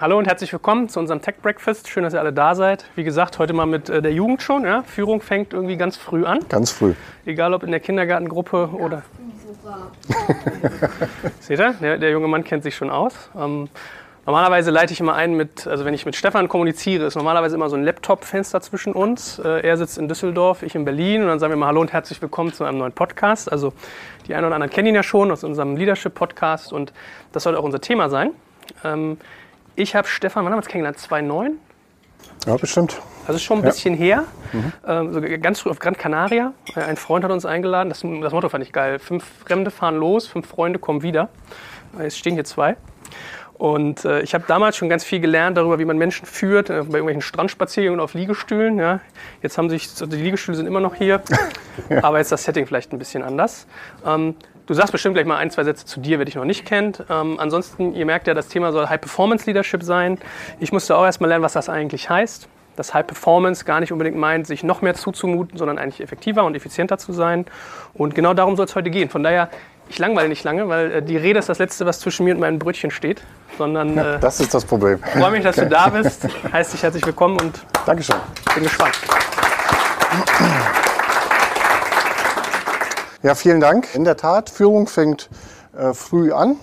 Hallo und herzlich willkommen zu unserem Tech Breakfast. Schön, dass ihr alle da seid. Wie gesagt, heute mal mit äh, der Jugend schon. Ja? Führung fängt irgendwie ganz früh an. Ganz früh. Egal ob in der Kindergartengruppe oder. Seht ihr? Der, der, junge Mann kennt sich schon aus. Ähm, normalerweise leite ich immer ein mit, also wenn ich mit Stefan kommuniziere, ist normalerweise immer so ein Laptop-Fenster zwischen uns. Äh, er sitzt in Düsseldorf, ich in Berlin und dann sagen wir mal Hallo und herzlich willkommen zu einem neuen Podcast. Also die einen oder anderen kennen ihn ja schon aus unserem Leadership-Podcast und das soll auch unser Thema sein. Ähm, ich habe Stefan, wann haben wir uns kennengelernt? 2009? Ja, bestimmt. Das ist schon ein bisschen ja. her. Mhm. Ähm, so ganz früh auf Gran Canaria. Äh, ein Freund hat uns eingeladen. Das, das, Motto fand ich geil. Fünf Fremde fahren los, fünf Freunde kommen wieder. Äh, jetzt stehen hier zwei. Und äh, ich habe damals schon ganz viel gelernt darüber, wie man Menschen führt, äh, bei irgendwelchen Strandspaziergängen auf Liegestühlen. Ja. Jetzt haben sich, die Liegestühle sind immer noch hier, ja. aber jetzt ist das Setting vielleicht ein bisschen anders. Ähm, Du sagst bestimmt gleich mal ein, zwei Sätze zu dir, wer dich noch nicht kennt. Ähm, ansonsten, ihr merkt ja, das Thema soll High Performance Leadership sein. Ich musste auch erstmal lernen, was das eigentlich heißt. Dass High Performance gar nicht unbedingt meint, sich noch mehr zuzumuten, sondern eigentlich effektiver und effizienter zu sein. Und genau darum soll es heute gehen. Von daher, ich langweile nicht lange, weil äh, die Rede ist das Letzte, was zwischen mir und meinem Brötchen steht. Sondern, äh, das ist das Problem. Ich freue mich, dass du da bist. Heißt dich herzlich willkommen und Dankeschön. bin gespannt. Ja, vielen Dank. In der Tat, Führung fängt äh, früh an.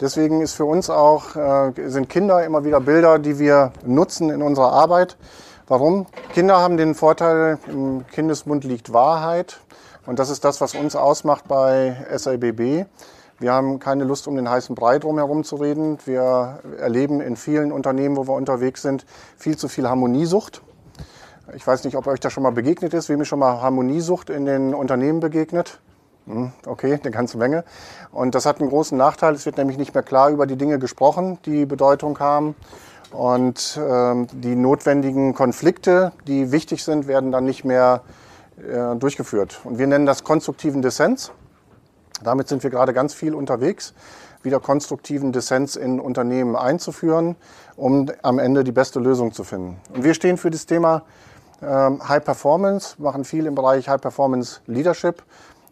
Deswegen ist für uns auch, äh, sind Kinder immer wieder Bilder, die wir nutzen in unserer Arbeit. Warum? Kinder haben den Vorteil, im Kindesmund liegt Wahrheit. Und das ist das, was uns ausmacht bei SLBB. Wir haben keine Lust, um den heißen Brei drumherum zu reden. Wir erleben in vielen Unternehmen, wo wir unterwegs sind, viel zu viel Harmoniesucht. Ich weiß nicht, ob euch das schon mal begegnet ist, wem ist schon mal Harmoniesucht in den Unternehmen begegnet. Hm, okay, eine ganze Menge. Und das hat einen großen Nachteil. Es wird nämlich nicht mehr klar über die Dinge gesprochen, die Bedeutung haben. Und ähm, die notwendigen Konflikte, die wichtig sind, werden dann nicht mehr äh, durchgeführt. Und wir nennen das konstruktiven Dissens. Damit sind wir gerade ganz viel unterwegs, wieder konstruktiven Dissens in Unternehmen einzuführen, um am Ende die beste Lösung zu finden. Und wir stehen für das Thema High Performance, machen viel im Bereich High Performance Leadership.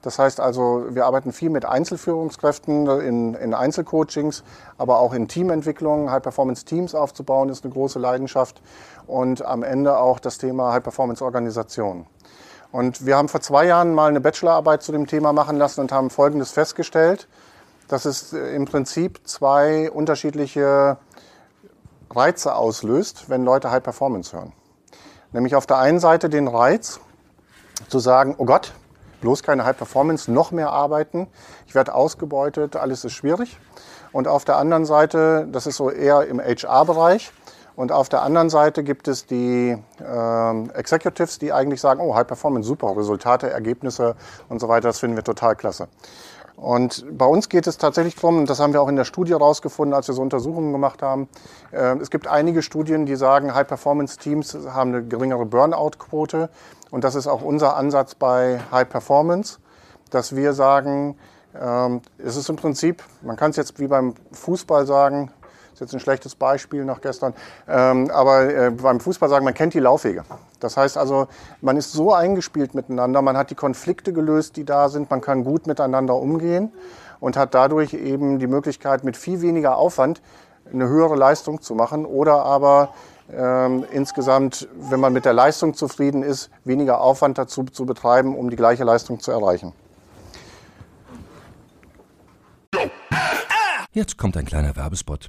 Das heißt also, wir arbeiten viel mit Einzelführungskräften in, in Einzelcoachings, aber auch in Teamentwicklung. High Performance Teams aufzubauen ist eine große Leidenschaft und am Ende auch das Thema High Performance Organisation. Und wir haben vor zwei Jahren mal eine Bachelorarbeit zu dem Thema machen lassen und haben Folgendes festgestellt, dass es äh, im Prinzip zwei unterschiedliche Reize auslöst, wenn Leute High Performance hören. Nämlich auf der einen Seite den Reiz zu sagen, oh Gott, bloß keine High Performance, noch mehr arbeiten, ich werde ausgebeutet, alles ist schwierig. Und auf der anderen Seite, das ist so eher im HR-Bereich, und auf der anderen Seite gibt es die äh, Executives, die eigentlich sagen, oh, High Performance, super, Resultate, Ergebnisse und so weiter, das finden wir total klasse. Und bei uns geht es tatsächlich darum, und das haben wir auch in der Studie herausgefunden, als wir so Untersuchungen gemacht haben, äh, es gibt einige Studien, die sagen, High-Performance-Teams haben eine geringere Burnout-Quote. Und das ist auch unser Ansatz bei High-Performance, dass wir sagen, ähm, es ist im Prinzip, man kann es jetzt wie beim Fußball sagen, jetzt ein schlechtes Beispiel nach gestern. Ähm, aber äh, beim Fußball sagen, man kennt die Laufwege. Das heißt also, man ist so eingespielt miteinander, man hat die Konflikte gelöst, die da sind, man kann gut miteinander umgehen und hat dadurch eben die Möglichkeit, mit viel weniger Aufwand eine höhere Leistung zu machen oder aber ähm, insgesamt, wenn man mit der Leistung zufrieden ist, weniger Aufwand dazu zu betreiben, um die gleiche Leistung zu erreichen. Jetzt kommt ein kleiner Werbespot.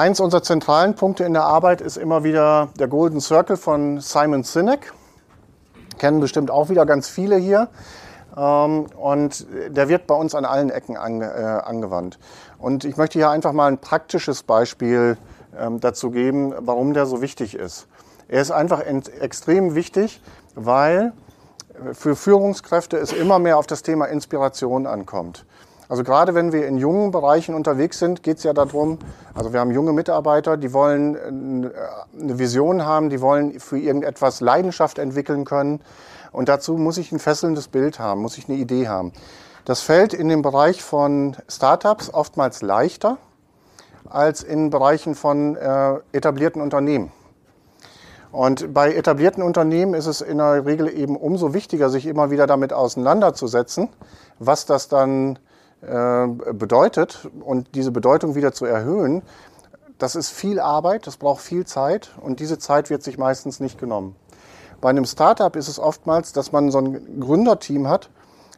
Eins unserer zentralen Punkte in der Arbeit ist immer wieder der Golden Circle von Simon Sinek. Kennen bestimmt auch wieder ganz viele hier. Ähm, und der wird bei uns an allen Ecken äh, angewandt. Und ich möchte hier einfach mal ein praktisches Beispiel ähm, dazu geben, warum der so wichtig ist. Er ist einfach extrem wichtig, weil für Führungskräfte es immer mehr auf das Thema Inspiration ankommt. Also gerade wenn wir in jungen Bereichen unterwegs sind, geht es ja darum, also wir haben junge Mitarbeiter, die wollen äh, eine Vision haben, die wollen für irgendetwas Leidenschaft entwickeln können. Und dazu muss ich ein fesselndes Bild haben, muss ich eine Idee haben. Das fällt in dem Bereich von Startups oftmals leichter als in Bereichen von äh, etablierten Unternehmen. Und bei etablierten Unternehmen ist es in der Regel eben umso wichtiger, sich immer wieder damit auseinanderzusetzen, was das dann äh, bedeutet und diese Bedeutung wieder zu erhöhen. Das ist viel Arbeit, das braucht viel Zeit und diese Zeit wird sich meistens nicht genommen. Bei einem Startup ist es oftmals, dass man so ein Gründerteam hat,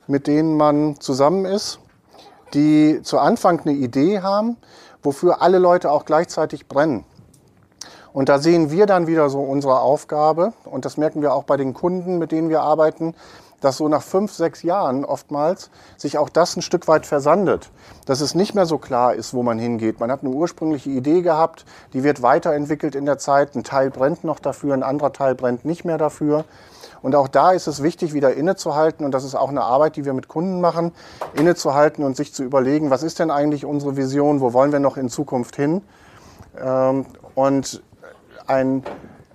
mit denen man zusammen ist, die zu Anfang eine Idee haben, wofür alle Leute auch gleichzeitig brennen. Und da sehen wir dann wieder so unsere Aufgabe, und das merken wir auch bei den Kunden, mit denen wir arbeiten, dass so nach fünf, sechs Jahren oftmals sich auch das ein Stück weit versandet. Dass es nicht mehr so klar ist, wo man hingeht. Man hat eine ursprüngliche Idee gehabt, die wird weiterentwickelt in der Zeit. Ein Teil brennt noch dafür, ein anderer Teil brennt nicht mehr dafür. Und auch da ist es wichtig, wieder innezuhalten. Und das ist auch eine Arbeit, die wir mit Kunden machen, innezuhalten und sich zu überlegen, was ist denn eigentlich unsere Vision, wo wollen wir noch in Zukunft hin? Ähm, und ein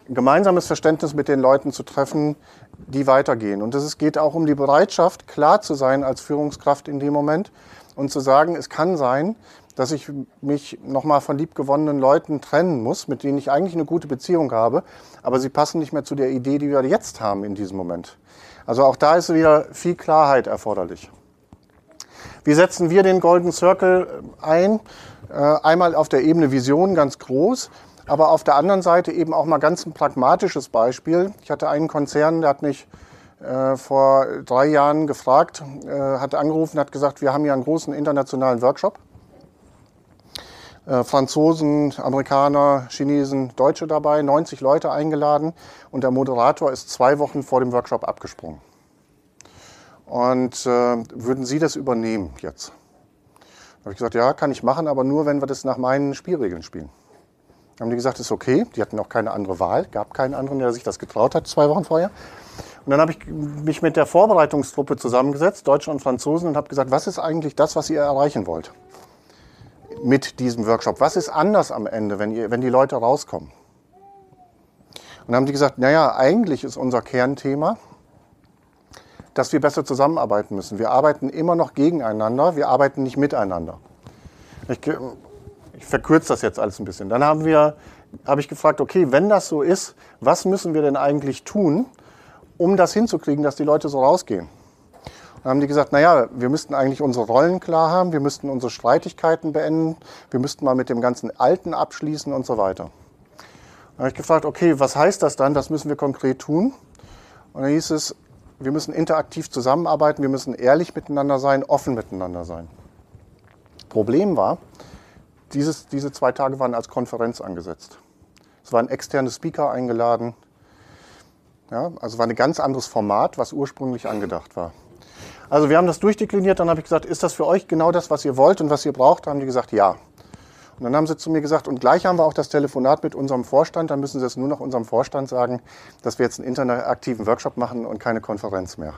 gemeinsames Verständnis mit den Leuten zu treffen, die weitergehen. Und es geht auch um die Bereitschaft, klar zu sein als Führungskraft in dem Moment und zu sagen, es kann sein, dass ich mich nochmal von liebgewonnenen Leuten trennen muss, mit denen ich eigentlich eine gute Beziehung habe, aber sie passen nicht mehr zu der Idee, die wir jetzt haben in diesem Moment. Also auch da ist wieder viel Klarheit erforderlich. Wie setzen wir den Golden Circle ein? Äh, einmal auf der Ebene Vision ganz groß. Aber auf der anderen Seite eben auch mal ganz ein pragmatisches Beispiel. Ich hatte einen Konzern, der hat mich äh, vor drei Jahren gefragt, äh, hat angerufen, hat gesagt, wir haben hier einen großen internationalen Workshop. Äh, Franzosen, Amerikaner, Chinesen, Deutsche dabei, 90 Leute eingeladen und der Moderator ist zwei Wochen vor dem Workshop abgesprungen. Und äh, würden Sie das übernehmen jetzt? Da habe ich gesagt, ja, kann ich machen, aber nur, wenn wir das nach meinen Spielregeln spielen haben die gesagt, ist okay. Die hatten auch keine andere Wahl, gab keinen anderen, der sich das getraut hat, zwei Wochen vorher. Und dann habe ich mich mit der Vorbereitungstruppe zusammengesetzt, Deutsche und Franzosen, und habe gesagt, was ist eigentlich das, was ihr erreichen wollt mit diesem Workshop? Was ist anders am Ende, wenn, ihr, wenn die Leute rauskommen? Und dann haben die gesagt, naja, eigentlich ist unser Kernthema, dass wir besser zusammenarbeiten müssen. Wir arbeiten immer noch gegeneinander, wir arbeiten nicht miteinander. Ich, ich verkürze das jetzt alles ein bisschen. Dann haben wir, habe ich gefragt, okay, wenn das so ist, was müssen wir denn eigentlich tun, um das hinzukriegen, dass die Leute so rausgehen? Dann haben die gesagt, naja, wir müssten eigentlich unsere Rollen klar haben, wir müssten unsere Streitigkeiten beenden, wir müssten mal mit dem ganzen Alten abschließen und so weiter. Dann habe ich gefragt, okay, was heißt das dann? Das müssen wir konkret tun. Und dann hieß es, wir müssen interaktiv zusammenarbeiten, wir müssen ehrlich miteinander sein, offen miteinander sein. Problem war, dieses, diese zwei Tage waren als Konferenz angesetzt. Es waren externe Speaker eingeladen. Ja, also war ein ganz anderes Format, was ursprünglich angedacht war. Also wir haben das durchdekliniert, dann habe ich gesagt, ist das für euch genau das, was ihr wollt und was ihr braucht? Da haben die gesagt, ja. Und dann haben sie zu mir gesagt, und gleich haben wir auch das Telefonat mit unserem Vorstand, dann müssen sie es nur noch unserem Vorstand sagen, dass wir jetzt einen interaktiven Workshop machen und keine Konferenz mehr.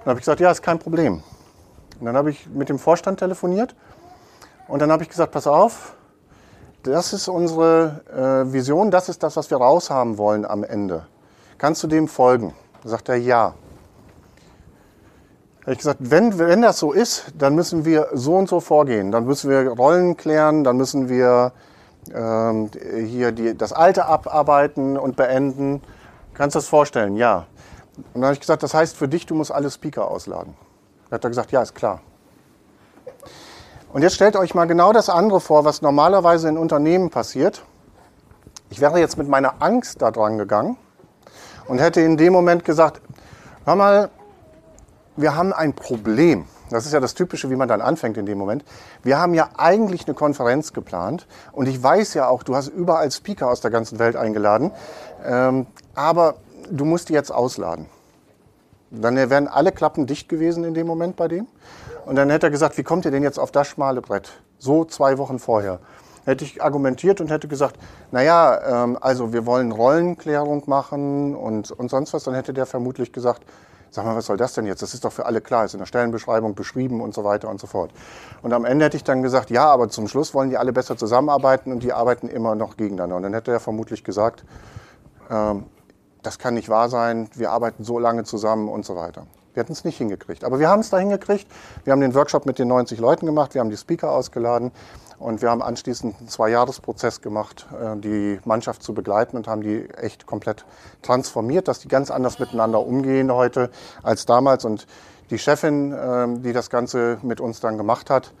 Dann habe ich gesagt, ja, ist kein Problem. Und dann habe ich mit dem Vorstand telefoniert und dann habe ich gesagt, pass auf, das ist unsere äh, Vision, das ist das, was wir raushaben wollen am Ende. Kannst du dem folgen? Da sagt er ja. Da habe ich gesagt, wenn, wenn das so ist, dann müssen wir so und so vorgehen. Dann müssen wir Rollen klären, dann müssen wir ähm, hier die, das Alte abarbeiten und beenden. Kannst du das vorstellen? Ja. Und dann habe ich gesagt, das heißt für dich, du musst alle Speaker ausladen. Da hat er gesagt, ja, ist klar. Und jetzt stellt euch mal genau das andere vor, was normalerweise in Unternehmen passiert. Ich wäre jetzt mit meiner Angst da dran gegangen und hätte in dem Moment gesagt, hör mal, wir haben ein Problem. Das ist ja das Typische, wie man dann anfängt in dem Moment. Wir haben ja eigentlich eine Konferenz geplant und ich weiß ja auch, du hast überall Speaker aus der ganzen Welt eingeladen, ähm, aber du musst die jetzt ausladen. Dann wären alle Klappen dicht gewesen in dem Moment bei dem. Und dann hätte er gesagt, wie kommt ihr denn jetzt auf das schmale Brett? So zwei Wochen vorher. Hätte ich argumentiert und hätte gesagt, naja, ähm, also wir wollen Rollenklärung machen und, und sonst was. Dann hätte der vermutlich gesagt, sag mal, was soll das denn jetzt? Das ist doch für alle klar, ist in der Stellenbeschreibung beschrieben und so weiter und so fort. Und am Ende hätte ich dann gesagt, ja, aber zum Schluss wollen die alle besser zusammenarbeiten und die arbeiten immer noch gegeneinander. Und dann hätte er vermutlich gesagt, ähm, das kann nicht wahr sein, wir arbeiten so lange zusammen und so weiter. Wir hätten es nicht hingekriegt. Aber wir haben es da hingekriegt. Wir haben den Workshop mit den 90 Leuten gemacht, wir haben die Speaker ausgeladen und wir haben anschließend einen Zwei-Jahres-Prozess gemacht, äh, die Mannschaft zu begleiten und haben die echt komplett transformiert, dass die ganz anders miteinander umgehen heute als damals. Und die Chefin, ähm, die das Ganze mit uns dann gemacht hat,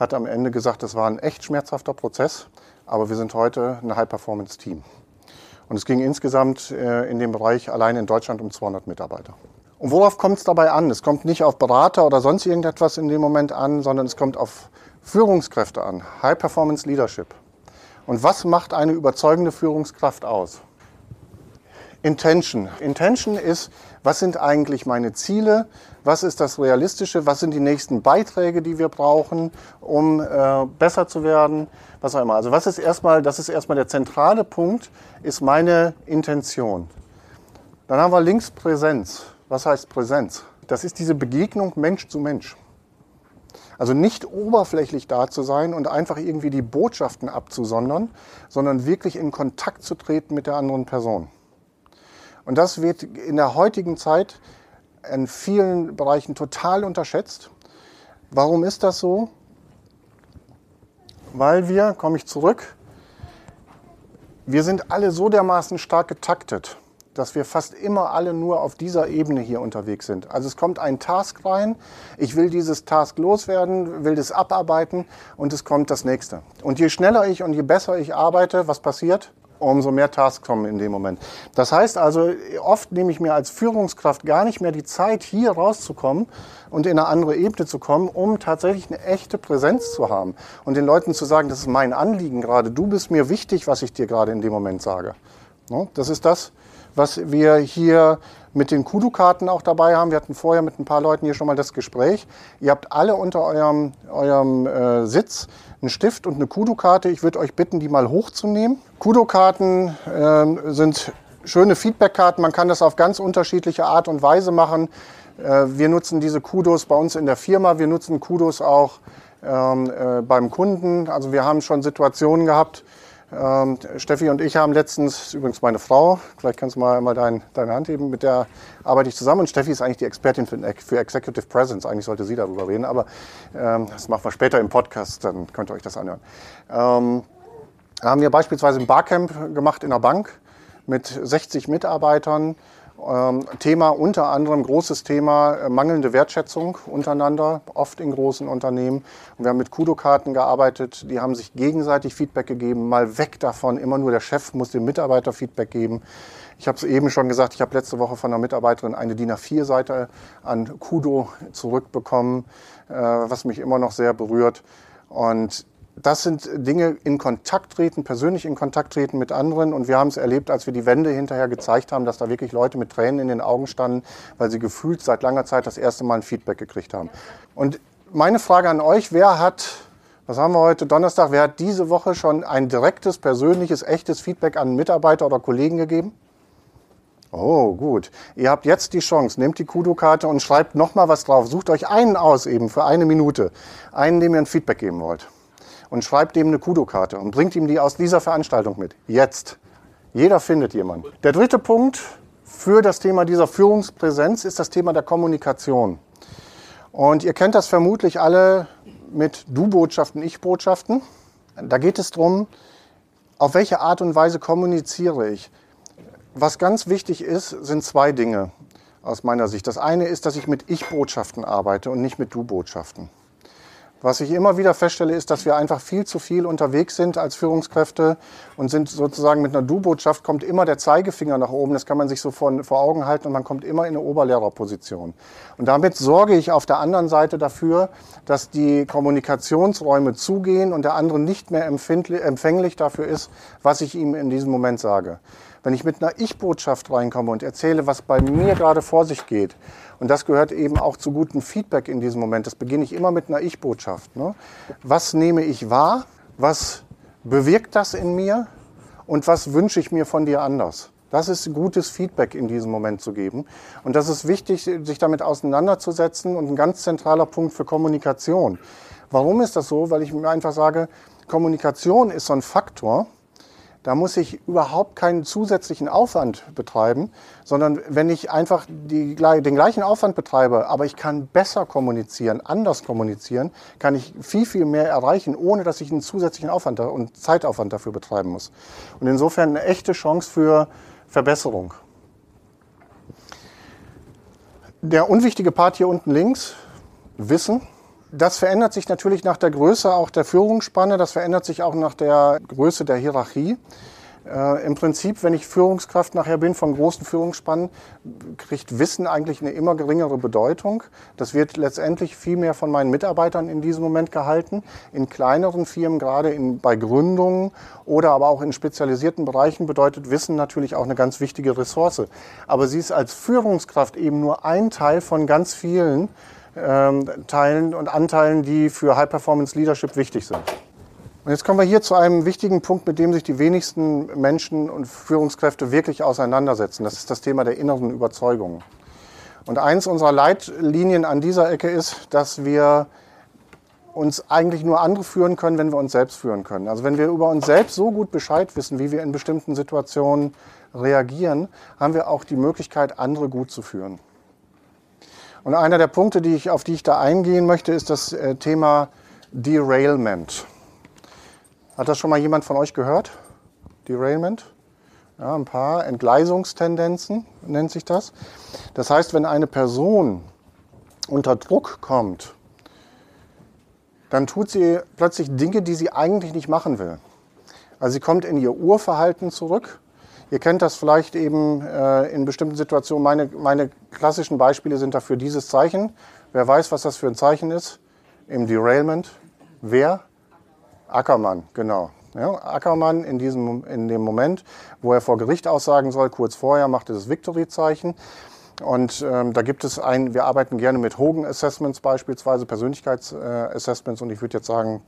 hat am Ende gesagt, das war ein echt schmerzhafter Prozess, aber wir sind heute ein High-Performance-Team. Und es ging insgesamt äh, in dem Bereich allein in Deutschland um 200 Mitarbeiter. Und worauf kommt es dabei an? Es kommt nicht auf Berater oder sonst irgendetwas in dem Moment an, sondern es kommt auf Führungskräfte an. High Performance Leadership. Und was macht eine überzeugende Führungskraft aus? Intention. Intention ist, was sind eigentlich meine Ziele? Was ist das Realistische? Was sind die nächsten Beiträge, die wir brauchen, um äh, besser zu werden? Was auch immer. Also was ist erstmal, das ist erstmal der zentrale Punkt, ist meine Intention. Dann haben wir links Präsenz. Was heißt Präsenz? Das ist diese Begegnung Mensch zu Mensch. Also nicht oberflächlich da zu sein und einfach irgendwie die Botschaften abzusondern, sondern wirklich in Kontakt zu treten mit der anderen Person. Und das wird in der heutigen Zeit in vielen Bereichen total unterschätzt. Warum ist das so? Weil wir, komme ich zurück, wir sind alle so dermaßen stark getaktet, dass wir fast immer alle nur auf dieser Ebene hier unterwegs sind. Also es kommt ein Task rein, ich will dieses Task loswerden, will das abarbeiten und es kommt das nächste. Und je schneller ich und je besser ich arbeite, was passiert? umso mehr Tasks kommen in dem Moment. Das heißt also, oft nehme ich mir als Führungskraft gar nicht mehr die Zeit, hier rauszukommen und in eine andere Ebene zu kommen, um tatsächlich eine echte Präsenz zu haben und den Leuten zu sagen, das ist mein Anliegen gerade, du bist mir wichtig, was ich dir gerade in dem Moment sage. Das ist das, was wir hier mit den Kudu-Karten auch dabei haben. Wir hatten vorher mit ein paar Leuten hier schon mal das Gespräch. Ihr habt alle unter eurem, eurem äh, Sitz einen Stift und eine Kudo-Karte. Ich würde euch bitten, die mal hochzunehmen. Kudo-Karten äh, sind schöne Feedback-Karten. Man kann das auf ganz unterschiedliche Art und Weise machen. Äh, wir nutzen diese Kudos bei uns in der Firma. Wir nutzen Kudos auch ähm, äh, beim Kunden. Also wir haben schon Situationen gehabt, ähm, Steffi und ich haben letztens, übrigens meine Frau, vielleicht kannst du mal, mal dein, deine Hand heben, mit der arbeite ich zusammen. Und Steffi ist eigentlich die Expertin für, für Executive Presence. Eigentlich sollte sie darüber reden, aber ähm, das machen wir später im Podcast, dann könnt ihr euch das anhören. Ähm, haben wir beispielsweise ein Barcamp gemacht in der Bank mit 60 Mitarbeitern Thema unter anderem, großes Thema, äh, mangelnde Wertschätzung untereinander, oft in großen Unternehmen. Wir haben mit Kudo-Karten gearbeitet, die haben sich gegenseitig Feedback gegeben, mal weg davon, immer nur der Chef muss dem Mitarbeiter Feedback geben. Ich habe es eben schon gesagt, ich habe letzte Woche von einer Mitarbeiterin eine DIN A4-Seite an Kudo zurückbekommen, äh, was mich immer noch sehr berührt. Und das sind Dinge in Kontakt treten, persönlich in Kontakt treten mit anderen. Und wir haben es erlebt, als wir die Wände hinterher gezeigt haben, dass da wirklich Leute mit Tränen in den Augen standen, weil sie gefühlt seit langer Zeit das erste Mal ein Feedback gekriegt haben. Und meine Frage an euch, wer hat, was haben wir heute, Donnerstag, wer hat diese Woche schon ein direktes, persönliches, echtes Feedback an Mitarbeiter oder Kollegen gegeben? Oh, gut. Ihr habt jetzt die Chance. Nehmt die Kudo-Karte und schreibt nochmal was drauf. Sucht euch einen aus eben für eine Minute. Einen, dem ihr ein Feedback geben wollt und schreibt dem eine Kudo-Karte und bringt ihm die aus dieser Veranstaltung mit. Jetzt. Jeder findet jemanden. Der dritte Punkt für das Thema dieser Führungspräsenz ist das Thema der Kommunikation. Und ihr kennt das vermutlich alle mit Du-Botschaften, Ich-Botschaften. Da geht es darum, auf welche Art und Weise kommuniziere ich. Was ganz wichtig ist, sind zwei Dinge aus meiner Sicht. Das eine ist, dass ich mit Ich-Botschaften arbeite und nicht mit Du-Botschaften. Was ich immer wieder feststelle, ist, dass wir einfach viel zu viel unterwegs sind als Führungskräfte und sind sozusagen mit einer Du-Botschaft kommt immer der Zeigefinger nach oben. Das kann man sich so vor, vor Augen halten und man kommt immer in eine Oberlehrerposition. Und damit sorge ich auf der anderen Seite dafür, dass die Kommunikationsräume zugehen und der andere nicht mehr empfänglich dafür ist, was ich ihm in diesem Moment sage. Wenn ich mit einer Ich-Botschaft reinkomme und erzähle, was bei mir gerade vor sich geht, und das gehört eben auch zu gutem Feedback in diesem Moment, das beginne ich immer mit einer Ich-Botschaft. Ne? Was nehme ich wahr? Was bewirkt das in mir? Und was wünsche ich mir von dir anders? Das ist gutes Feedback in diesem Moment zu geben. Und das ist wichtig, sich damit auseinanderzusetzen und ein ganz zentraler Punkt für Kommunikation. Warum ist das so? Weil ich mir einfach sage, Kommunikation ist so ein Faktor, da muss ich überhaupt keinen zusätzlichen Aufwand betreiben, sondern wenn ich einfach die, den gleichen Aufwand betreibe, aber ich kann besser kommunizieren, anders kommunizieren, kann ich viel, viel mehr erreichen, ohne dass ich einen zusätzlichen Aufwand und Zeitaufwand dafür betreiben muss. Und insofern eine echte Chance für Verbesserung. Der unwichtige Part hier unten links, Wissen. Das verändert sich natürlich nach der Größe auch der Führungsspanne, das verändert sich auch nach der Größe der Hierarchie. Äh, Im Prinzip, wenn ich Führungskraft nachher bin von großen Führungsspannen, kriegt Wissen eigentlich eine immer geringere Bedeutung. Das wird letztendlich viel mehr von meinen Mitarbeitern in diesem Moment gehalten. In kleineren Firmen, gerade in, bei Gründungen oder aber auch in spezialisierten Bereichen, bedeutet Wissen natürlich auch eine ganz wichtige Ressource. Aber sie ist als Führungskraft eben nur ein Teil von ganz vielen Teilen und Anteilen, die für High Performance Leadership wichtig sind. Und jetzt kommen wir hier zu einem wichtigen Punkt, mit dem sich die wenigsten Menschen und Führungskräfte wirklich auseinandersetzen. Das ist das Thema der inneren Überzeugung. Und eins unserer Leitlinien an dieser Ecke ist, dass wir uns eigentlich nur andere führen können, wenn wir uns selbst führen können. Also wenn wir über uns selbst so gut Bescheid wissen, wie wir in bestimmten Situationen reagieren, haben wir auch die Möglichkeit, andere gut zu führen. Und einer der Punkte, die ich, auf die ich da eingehen möchte, ist das äh, Thema Derailment. Hat das schon mal jemand von euch gehört? Derailment? Ja, ein paar Entgleisungstendenzen nennt sich das. Das heißt, wenn eine Person unter Druck kommt, dann tut sie plötzlich Dinge, die sie eigentlich nicht machen will. Also sie kommt in ihr Urverhalten zurück Ihr kennt das vielleicht eben äh, in bestimmten Situationen. Meine, meine klassischen Beispiele sind dafür dieses Zeichen. Wer weiß, was das für ein Zeichen ist? Im Derailment. Wer? Ackermann, genau. Ja, Ackermann in, diesem, in dem Moment, wo er vor Gericht aussagen soll, kurz vorher macht er das Victory-Zeichen. Und ähm, da gibt es ein, wir arbeiten gerne mit Hogan-Assessments beispielsweise, Persönlichkeitsassessments. Äh, und ich würde jetzt sagen,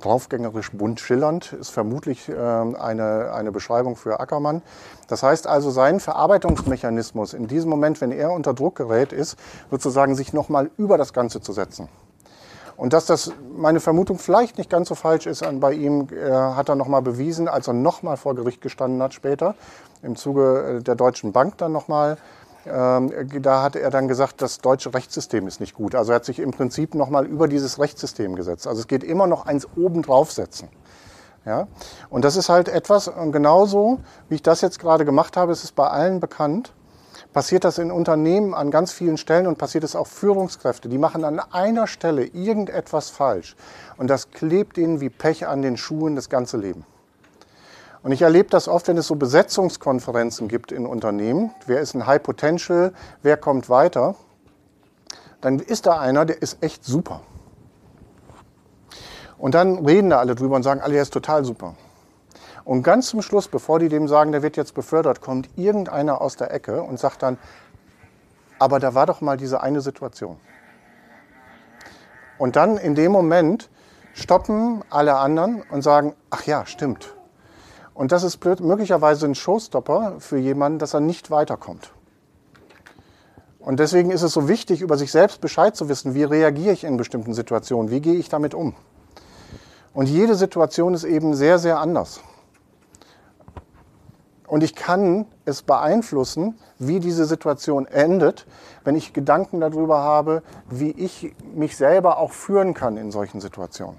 draufgängerisch bunt schillernd ist vermutlich äh, eine, eine Beschreibung für Ackermann. Das heißt also, sein Verarbeitungsmechanismus in diesem Moment, wenn er unter Druck gerät, ist sozusagen sich nochmal über das Ganze zu setzen. Und dass das meine Vermutung vielleicht nicht ganz so falsch ist bei ihm, äh, hat er nochmal bewiesen, als er nochmal vor Gericht gestanden hat später, im Zuge äh, der Deutschen Bank dann nochmal. Da hat er dann gesagt, das deutsche Rechtssystem ist nicht gut. Also er hat sich im Prinzip nochmal über dieses Rechtssystem gesetzt. Also es geht immer noch eins oben draufsetzen. Ja? Und das ist halt etwas, genauso wie ich das jetzt gerade gemacht habe, ist es bei allen bekannt, passiert das in Unternehmen an ganz vielen Stellen und passiert es auch Führungskräfte. Die machen an einer Stelle irgendetwas falsch. Und das klebt ihnen wie Pech an den Schuhen das ganze Leben. Und ich erlebe das oft, wenn es so Besetzungskonferenzen gibt in Unternehmen. Wer ist ein High Potential? Wer kommt weiter? Dann ist da einer, der ist echt super. Und dann reden da alle drüber und sagen, alle, der ist total super. Und ganz zum Schluss, bevor die dem sagen, der wird jetzt befördert, kommt irgendeiner aus der Ecke und sagt dann, aber da war doch mal diese eine Situation. Und dann in dem Moment stoppen alle anderen und sagen, ach ja, stimmt. Und das ist möglicherweise ein Showstopper für jemanden, dass er nicht weiterkommt. Und deswegen ist es so wichtig, über sich selbst Bescheid zu wissen, wie reagiere ich in bestimmten Situationen, wie gehe ich damit um. Und jede Situation ist eben sehr, sehr anders. Und ich kann es beeinflussen, wie diese Situation endet, wenn ich Gedanken darüber habe, wie ich mich selber auch führen kann in solchen Situationen.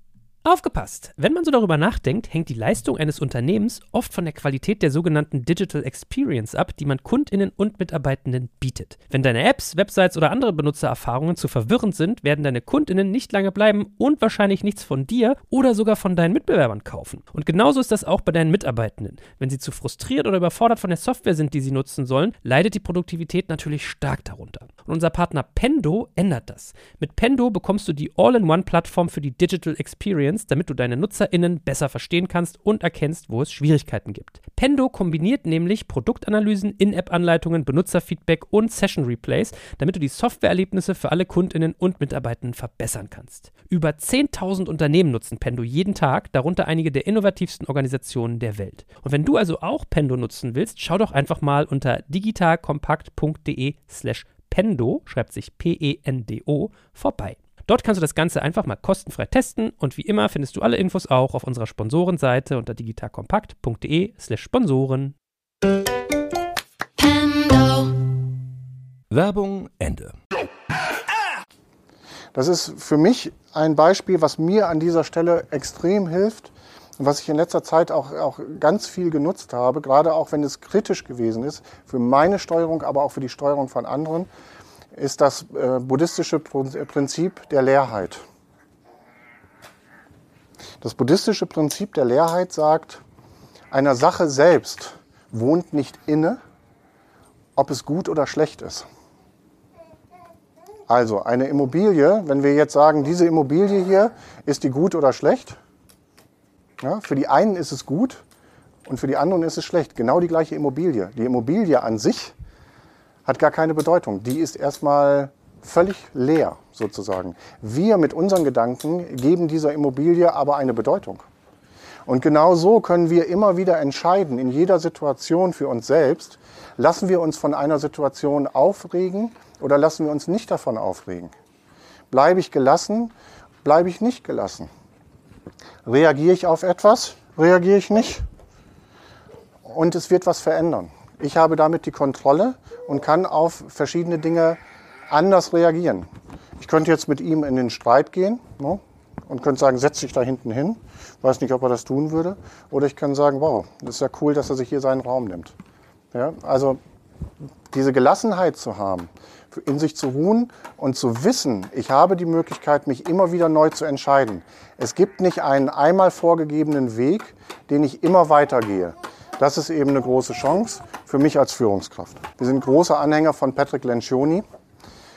Aufgepasst! Wenn man so darüber nachdenkt, hängt die Leistung eines Unternehmens oft von der Qualität der sogenannten Digital Experience ab, die man Kundinnen und Mitarbeitenden bietet. Wenn deine Apps, Websites oder andere Benutzererfahrungen zu verwirrend sind, werden deine Kundinnen nicht lange bleiben und wahrscheinlich nichts von dir oder sogar von deinen Mitbewerbern kaufen. Und genauso ist das auch bei deinen Mitarbeitenden. Wenn sie zu frustriert oder überfordert von der Software sind, die sie nutzen sollen, leidet die Produktivität natürlich stark darunter. Und unser Partner Pendo ändert das. Mit Pendo bekommst du die All-in-One-Plattform für die Digital Experience Experience, damit du deine NutzerInnen besser verstehen kannst und erkennst, wo es Schwierigkeiten gibt. Pendo kombiniert nämlich Produktanalysen, In-App-Anleitungen, Benutzerfeedback und Session Replays, damit du die Softwareerlebnisse für alle KundInnen und Mitarbeitenden verbessern kannst. Über 10.000 Unternehmen nutzen Pendo jeden Tag, darunter einige der innovativsten Organisationen der Welt. Und wenn du also auch Pendo nutzen willst, schau doch einfach mal unter digitalkompakt.de slash Pendo, schreibt sich P-E-N-D-O, vorbei. Dort kannst du das Ganze einfach mal kostenfrei testen und wie immer findest du alle Infos auch auf unserer Sponsorenseite unter digitalkompakt.de/slash Sponsoren. Werbung Ende. Das ist für mich ein Beispiel, was mir an dieser Stelle extrem hilft und was ich in letzter Zeit auch, auch ganz viel genutzt habe, gerade auch wenn es kritisch gewesen ist, für meine Steuerung, aber auch für die Steuerung von anderen ist das äh, buddhistische Prinzip der Leerheit. Das buddhistische Prinzip der Leerheit sagt, einer Sache selbst wohnt nicht inne, ob es gut oder schlecht ist. Also eine Immobilie, wenn wir jetzt sagen, diese Immobilie hier, ist die gut oder schlecht? Ja, für die einen ist es gut und für die anderen ist es schlecht. Genau die gleiche Immobilie. Die Immobilie an sich hat gar keine Bedeutung. Die ist erstmal völlig leer sozusagen. Wir mit unseren Gedanken geben dieser Immobilie aber eine Bedeutung. Und genau so können wir immer wieder entscheiden, in jeder Situation für uns selbst, lassen wir uns von einer Situation aufregen oder lassen wir uns nicht davon aufregen. Bleibe ich gelassen, bleibe ich nicht gelassen. Reagiere ich auf etwas, reagiere ich nicht. Und es wird was verändern. Ich habe damit die Kontrolle und kann auf verschiedene Dinge anders reagieren. Ich könnte jetzt mit ihm in den Streit gehen ne, und könnte sagen, setz dich da hinten hin. Weiß nicht, ob er das tun würde. Oder ich kann sagen, wow, das ist ja cool, dass er sich hier seinen Raum nimmt. Ja, also diese Gelassenheit zu haben, in sich zu ruhen und zu wissen, ich habe die Möglichkeit, mich immer wieder neu zu entscheiden. Es gibt nicht einen einmal vorgegebenen Weg, den ich immer weitergehe. Das ist eben eine große Chance für mich als Führungskraft. Wir sind große Anhänger von Patrick Lencioni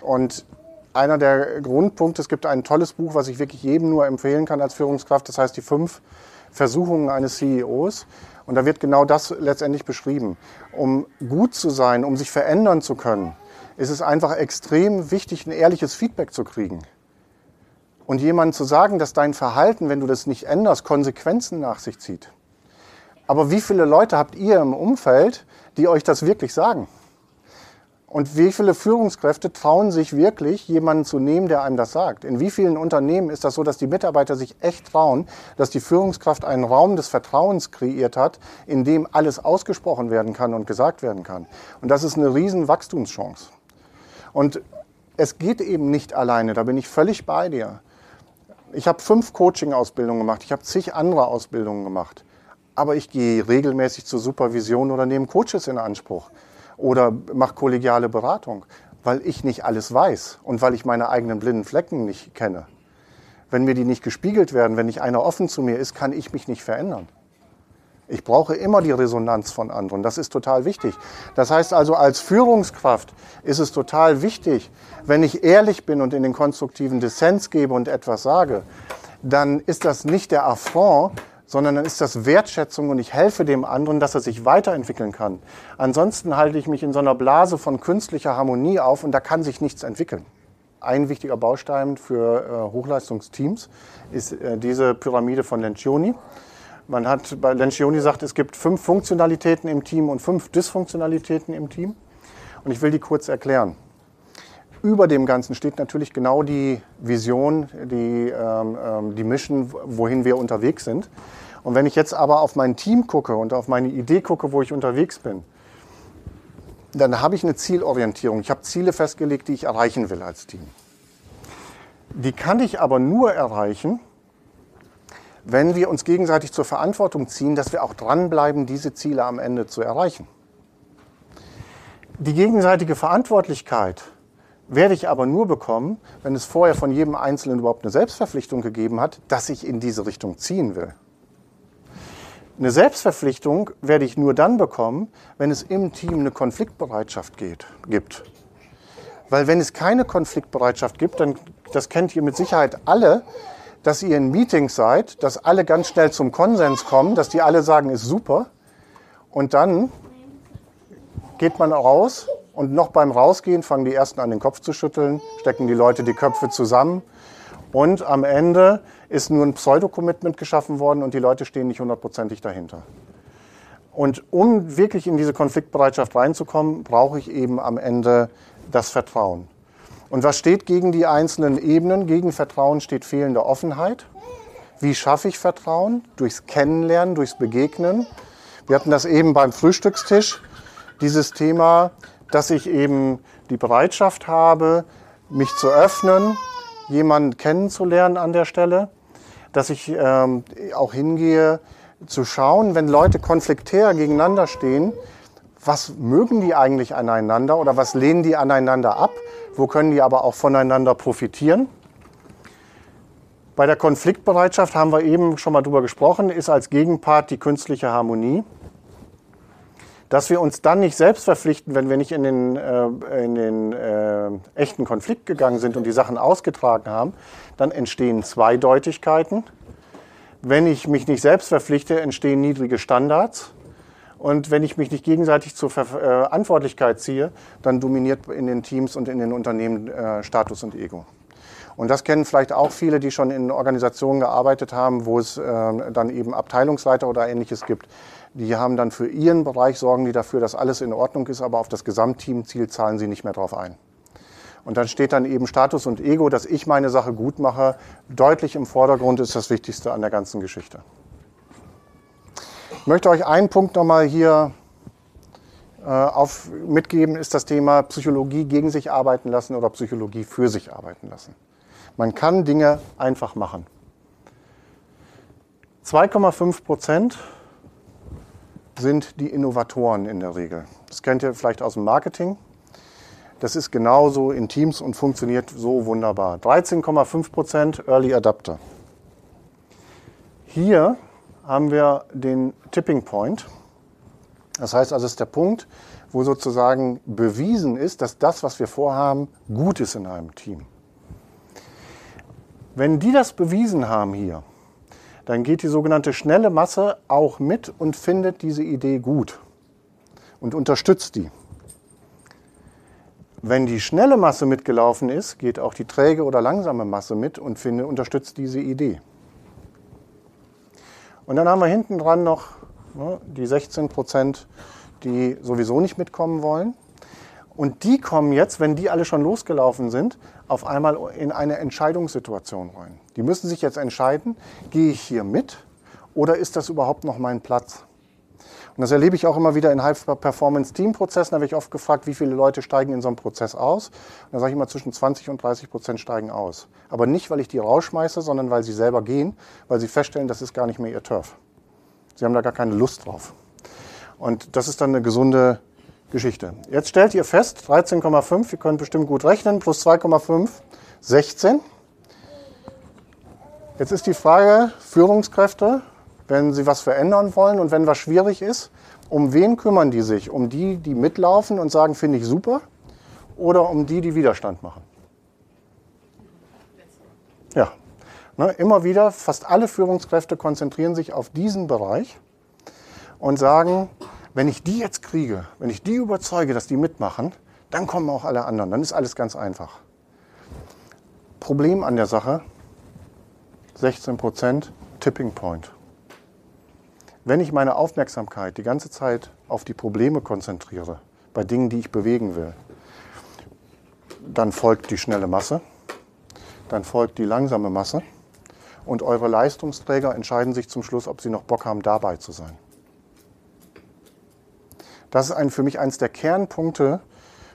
und einer der Grundpunkte, es gibt ein tolles Buch, was ich wirklich jedem nur empfehlen kann als Führungskraft, das heißt die fünf Versuchungen eines CEOs. Und da wird genau das letztendlich beschrieben. Um gut zu sein, um sich verändern zu können, ist es einfach extrem wichtig, ein ehrliches Feedback zu kriegen. Und jemandem zu sagen, dass dein Verhalten, wenn du das nicht änderst, Konsequenzen nach sich zieht. Aber wie viele Leute habt ihr im Umfeld, die euch das wirklich sagen? Und wie viele Führungskräfte trauen sich wirklich, jemanden zu nehmen, der einem das sagt? In wie vielen Unternehmen ist das so, dass die Mitarbeiter sich echt trauen, dass die Führungskraft einen Raum des Vertrauens kreiert hat, in dem alles ausgesprochen werden kann und gesagt werden kann? Und das ist eine riesen Wachstumschance. Und es geht eben nicht alleine, da bin ich völlig bei dir. Ich habe fünf Coaching-Ausbildungen gemacht, ich habe zig andere Ausbildungen gemacht aber ich gehe regelmäßig zur Supervision oder nehme Coaches in Anspruch oder mache kollegiale Beratung, weil ich nicht alles weiß und weil ich meine eigenen blinden Flecken nicht kenne. Wenn mir die nicht gespiegelt werden, wenn nicht einer offen zu mir ist, kann ich mich nicht verändern. Ich brauche immer die Resonanz von anderen. Das ist total wichtig. Das heißt also, als Führungskraft ist es total wichtig, wenn ich ehrlich bin und in den konstruktiven Dissens gebe und etwas sage, dann ist das nicht der Affront, sondern dann ist das Wertschätzung und ich helfe dem anderen, dass er sich weiterentwickeln kann. Ansonsten halte ich mich in so einer Blase von künstlicher Harmonie auf und da kann sich nichts entwickeln. Ein wichtiger Baustein für äh, Hochleistungsteams ist äh, diese Pyramide von Lencioni. Man hat bei Lencioni gesagt, es gibt fünf Funktionalitäten im Team und fünf Dysfunktionalitäten im Team. Und ich will die kurz erklären. Über dem Ganzen steht natürlich genau die Vision, die, ähm, ähm, die Mission, wohin wir unterwegs sind. Und wenn ich jetzt aber auf mein Team gucke und auf meine Idee gucke, wo ich unterwegs bin, dann habe ich eine Zielorientierung. Ich habe Ziele festgelegt, die ich erreichen will als Team. Die kann ich aber nur erreichen, wenn wir uns gegenseitig zur Verantwortung ziehen, dass wir auch dranbleiben, diese Ziele am Ende zu erreichen. Die gegenseitige Verantwortlichkeit werde ich aber nur bekommen, wenn es vorher von jedem Einzelnen überhaupt eine Selbstverpflichtung gegeben hat, dass ich in diese Richtung ziehen will. Eine Selbstverpflichtung werde ich nur dann bekommen, wenn es im Team eine Konfliktbereitschaft geht, gibt. Weil wenn es keine Konfliktbereitschaft gibt, dann, das kennt ihr mit Sicherheit alle, dass ihr in Meetings seid, dass alle ganz schnell zum Konsens kommen, dass die alle sagen, ist super. Und dann geht man raus und noch beim Rausgehen fangen die Ersten an, den Kopf zu schütteln, stecken die Leute die Köpfe zusammen. Und am Ende ist nur ein Pseudo-Commitment geschaffen worden und die Leute stehen nicht hundertprozentig dahinter. Und um wirklich in diese Konfliktbereitschaft reinzukommen, brauche ich eben am Ende das Vertrauen. Und was steht gegen die einzelnen Ebenen? Gegen Vertrauen steht fehlende Offenheit. Wie schaffe ich Vertrauen? Durchs Kennenlernen, durchs Begegnen. Wir hatten das eben beim Frühstückstisch, dieses Thema, dass ich eben die Bereitschaft habe, mich zu öffnen, jemanden kennenzulernen an der Stelle, dass ich ähm, auch hingehe zu schauen, wenn Leute konfliktär gegeneinander stehen, was mögen die eigentlich aneinander oder was lehnen die aneinander ab, wo können die aber auch voneinander profitieren. Bei der Konfliktbereitschaft haben wir eben schon mal drüber gesprochen, ist als Gegenpart die künstliche Harmonie. Dass wir uns dann nicht selbst verpflichten, wenn wir nicht in den, äh, in den äh, echten Konflikt gegangen sind und die Sachen ausgetragen haben, dann entstehen Zweideutigkeiten. Wenn ich mich nicht selbst verpflichte, entstehen niedrige Standards. Und wenn ich mich nicht gegenseitig zur Verantwortlichkeit ziehe, dann dominiert in den Teams und in den Unternehmen äh, Status und Ego. Und das kennen vielleicht auch viele, die schon in Organisationen gearbeitet haben, wo es äh, dann eben Abteilungsleiter oder ähnliches gibt. Die haben dann für ihren Bereich, sorgen die dafür, dass alles in Ordnung ist, aber auf das Gesamtteamziel zahlen sie nicht mehr drauf ein. Und dann steht dann eben Status und Ego, dass ich meine Sache gut mache, deutlich im Vordergrund ist das Wichtigste an der ganzen Geschichte. Ich möchte euch einen Punkt nochmal hier äh, auf, mitgeben, ist das Thema Psychologie gegen sich arbeiten lassen oder Psychologie für sich arbeiten lassen. Man kann Dinge einfach machen. 2,5 Prozent sind die Innovatoren in der Regel. Das kennt ihr vielleicht aus dem Marketing. Das ist genauso in Teams und funktioniert so wunderbar. 13,5 Prozent Early Adapter. Hier haben wir den Tipping Point. Das heißt also, es ist der Punkt, wo sozusagen bewiesen ist, dass das, was wir vorhaben, gut ist in einem Team. Wenn die das bewiesen haben hier, dann geht die sogenannte schnelle Masse auch mit und findet diese Idee gut und unterstützt die. Wenn die schnelle Masse mitgelaufen ist, geht auch die träge oder langsame Masse mit und finde, unterstützt diese Idee. Und dann haben wir hinten dran noch ne, die 16 Prozent, die sowieso nicht mitkommen wollen. Und die kommen jetzt, wenn die alle schon losgelaufen sind, auf einmal in eine Entscheidungssituation rein. Die müssen sich jetzt entscheiden, gehe ich hier mit oder ist das überhaupt noch mein Platz? Und das erlebe ich auch immer wieder in High-Performance-Team-Prozessen. Da werde ich oft gefragt, wie viele Leute steigen in so einem Prozess aus. Und da sage ich immer, zwischen 20 und 30 Prozent steigen aus. Aber nicht, weil ich die rausschmeiße, sondern weil sie selber gehen, weil sie feststellen, das ist gar nicht mehr ihr Turf. Sie haben da gar keine Lust drauf. Und das ist dann eine gesunde Geschichte. Jetzt stellt ihr fest, 13,5, ihr könnt bestimmt gut rechnen, plus 2,5, 16. Jetzt ist die Frage, Führungskräfte, wenn sie was verändern wollen und wenn was schwierig ist, um wen kümmern die sich? Um die, die mitlaufen und sagen, finde ich super? Oder um die, die Widerstand machen? Ja, ne, immer wieder, fast alle Führungskräfte konzentrieren sich auf diesen Bereich und sagen, wenn ich die jetzt kriege, wenn ich die überzeuge, dass die mitmachen, dann kommen auch alle anderen. Dann ist alles ganz einfach. Problem an der Sache, 16 Prozent Tipping Point. Wenn ich meine Aufmerksamkeit die ganze Zeit auf die Probleme konzentriere, bei Dingen, die ich bewegen will, dann folgt die schnelle Masse, dann folgt die langsame Masse und eure Leistungsträger entscheiden sich zum Schluss, ob sie noch Bock haben, dabei zu sein. Das ist ein, für mich eines der Kernpunkte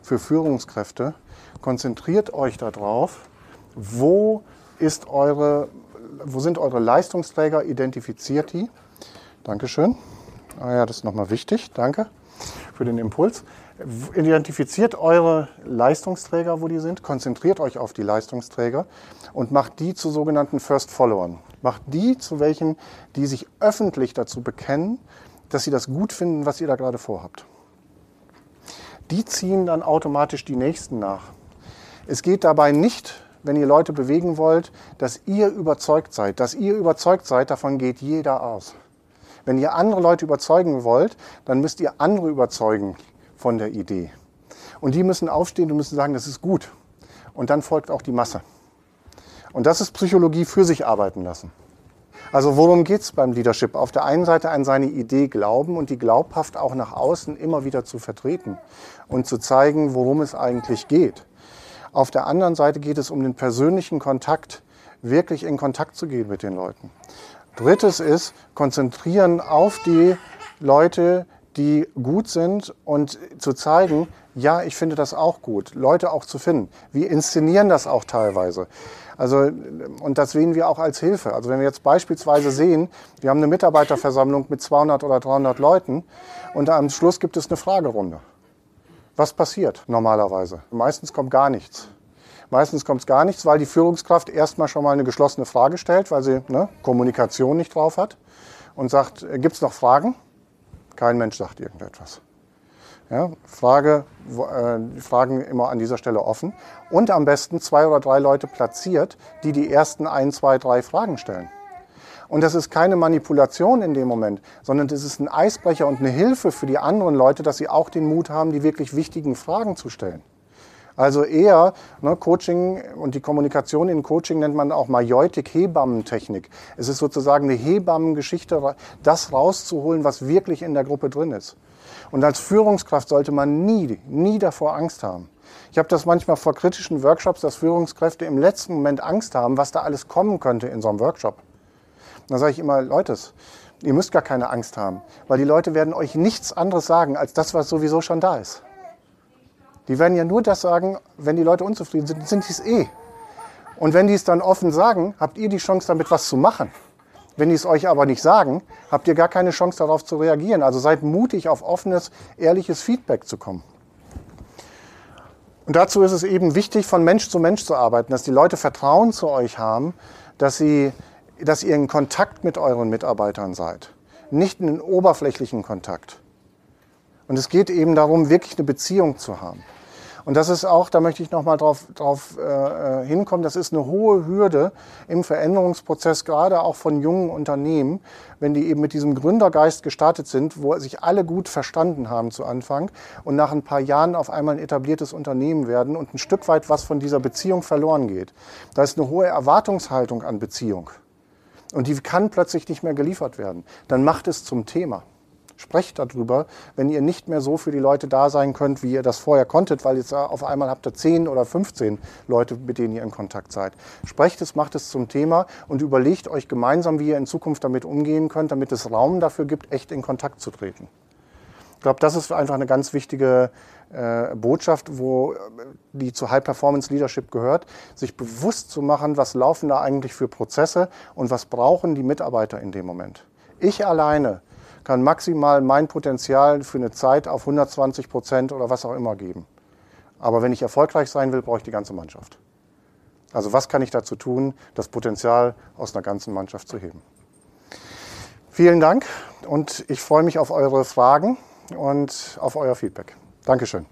für Führungskräfte. Konzentriert euch darauf, wo ist eure wo sind eure Leistungsträger? Identifiziert die. Dankeschön. Ah ja, das ist nochmal wichtig. Danke für den Impuls. Identifiziert eure Leistungsträger, wo die sind, konzentriert euch auf die Leistungsträger und macht die zu sogenannten First Followern. Macht die zu welchen, die sich öffentlich dazu bekennen, dass sie das gut finden, was ihr da gerade vorhabt. Die ziehen dann automatisch die Nächsten nach. Es geht dabei nicht, wenn ihr Leute bewegen wollt, dass ihr überzeugt seid. Dass ihr überzeugt seid, davon geht jeder aus. Wenn ihr andere Leute überzeugen wollt, dann müsst ihr andere überzeugen von der Idee. Und die müssen aufstehen und müssen sagen, das ist gut. Und dann folgt auch die Masse. Und das ist Psychologie für sich arbeiten lassen. Also worum geht es beim Leadership? Auf der einen Seite an seine Idee glauben und die glaubhaft auch nach außen immer wieder zu vertreten und zu zeigen, worum es eigentlich geht. Auf der anderen Seite geht es um den persönlichen Kontakt, wirklich in Kontakt zu gehen mit den Leuten. Drittes ist, konzentrieren auf die Leute, die gut sind und zu zeigen, ja, ich finde das auch gut, Leute auch zu finden. Wir inszenieren das auch teilweise. Also, und das sehen wir auch als Hilfe. Also wenn wir jetzt beispielsweise sehen, wir haben eine Mitarbeiterversammlung mit 200 oder 300 Leuten und am Schluss gibt es eine Fragerunde. Was passiert normalerweise? Meistens kommt gar nichts. Meistens kommt gar nichts, weil die Führungskraft erstmal schon mal eine geschlossene Frage stellt, weil sie ne, Kommunikation nicht drauf hat und sagt, äh, gibt es noch Fragen? Kein Mensch sagt irgendetwas. Ja, Frage, äh, Fragen immer an dieser Stelle offen. Und am besten zwei oder drei Leute platziert, die die ersten ein, zwei, drei Fragen stellen. Und das ist keine Manipulation in dem Moment, sondern das ist ein Eisbrecher und eine Hilfe für die anderen Leute, dass sie auch den Mut haben, die wirklich wichtigen Fragen zu stellen. Also eher ne, Coaching und die Kommunikation in Coaching nennt man auch Majeutik-Hebammentechnik. Es ist sozusagen eine Hebammengeschichte, das rauszuholen, was wirklich in der Gruppe drin ist. Und als Führungskraft sollte man nie, nie davor Angst haben. Ich habe das manchmal vor kritischen Workshops, dass Führungskräfte im letzten Moment Angst haben, was da alles kommen könnte in so einem Workshop. Da sage ich immer, Leute, ihr müsst gar keine Angst haben, weil die Leute werden euch nichts anderes sagen als das, was sowieso schon da ist. Die werden ja nur das sagen, wenn die Leute unzufrieden sind, sind die es eh. Und wenn die es dann offen sagen, habt ihr die Chance, damit was zu machen. Wenn die es euch aber nicht sagen, habt ihr gar keine Chance darauf zu reagieren. Also seid mutig, auf offenes, ehrliches Feedback zu kommen. Und dazu ist es eben wichtig, von Mensch zu Mensch zu arbeiten, dass die Leute Vertrauen zu euch haben, dass, sie, dass ihr in Kontakt mit euren Mitarbeitern seid, nicht in oberflächlichen Kontakt. Und es geht eben darum, wirklich eine Beziehung zu haben. Und das ist auch, da möchte ich nochmal drauf, drauf äh, hinkommen, das ist eine hohe Hürde im Veränderungsprozess, gerade auch von jungen Unternehmen, wenn die eben mit diesem Gründergeist gestartet sind, wo sich alle gut verstanden haben zu Anfang und nach ein paar Jahren auf einmal ein etabliertes Unternehmen werden und ein Stück weit was von dieser Beziehung verloren geht. Da ist eine hohe Erwartungshaltung an Beziehung. Und die kann plötzlich nicht mehr geliefert werden. Dann macht es zum Thema. Sprecht darüber, wenn ihr nicht mehr so für die Leute da sein könnt, wie ihr das vorher konntet, weil jetzt auf einmal habt ihr 10 oder 15 Leute, mit denen ihr in Kontakt seid. Sprecht es, macht es zum Thema und überlegt euch gemeinsam, wie ihr in Zukunft damit umgehen könnt, damit es Raum dafür gibt, echt in Kontakt zu treten. Ich glaube, das ist einfach eine ganz wichtige äh, Botschaft, wo die zu High Performance Leadership gehört, sich bewusst zu machen, was laufen da eigentlich für Prozesse und was brauchen die Mitarbeiter in dem Moment. Ich alleine kann maximal mein Potenzial für eine Zeit auf 120 Prozent oder was auch immer geben. Aber wenn ich erfolgreich sein will, brauche ich die ganze Mannschaft. Also was kann ich dazu tun, das Potenzial aus einer ganzen Mannschaft zu heben? Vielen Dank und ich freue mich auf eure Fragen und auf euer Feedback. Dankeschön.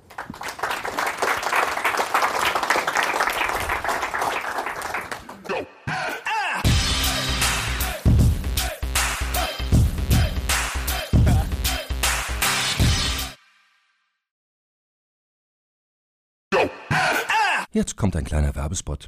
Jetzt kommt ein kleiner Werbespot.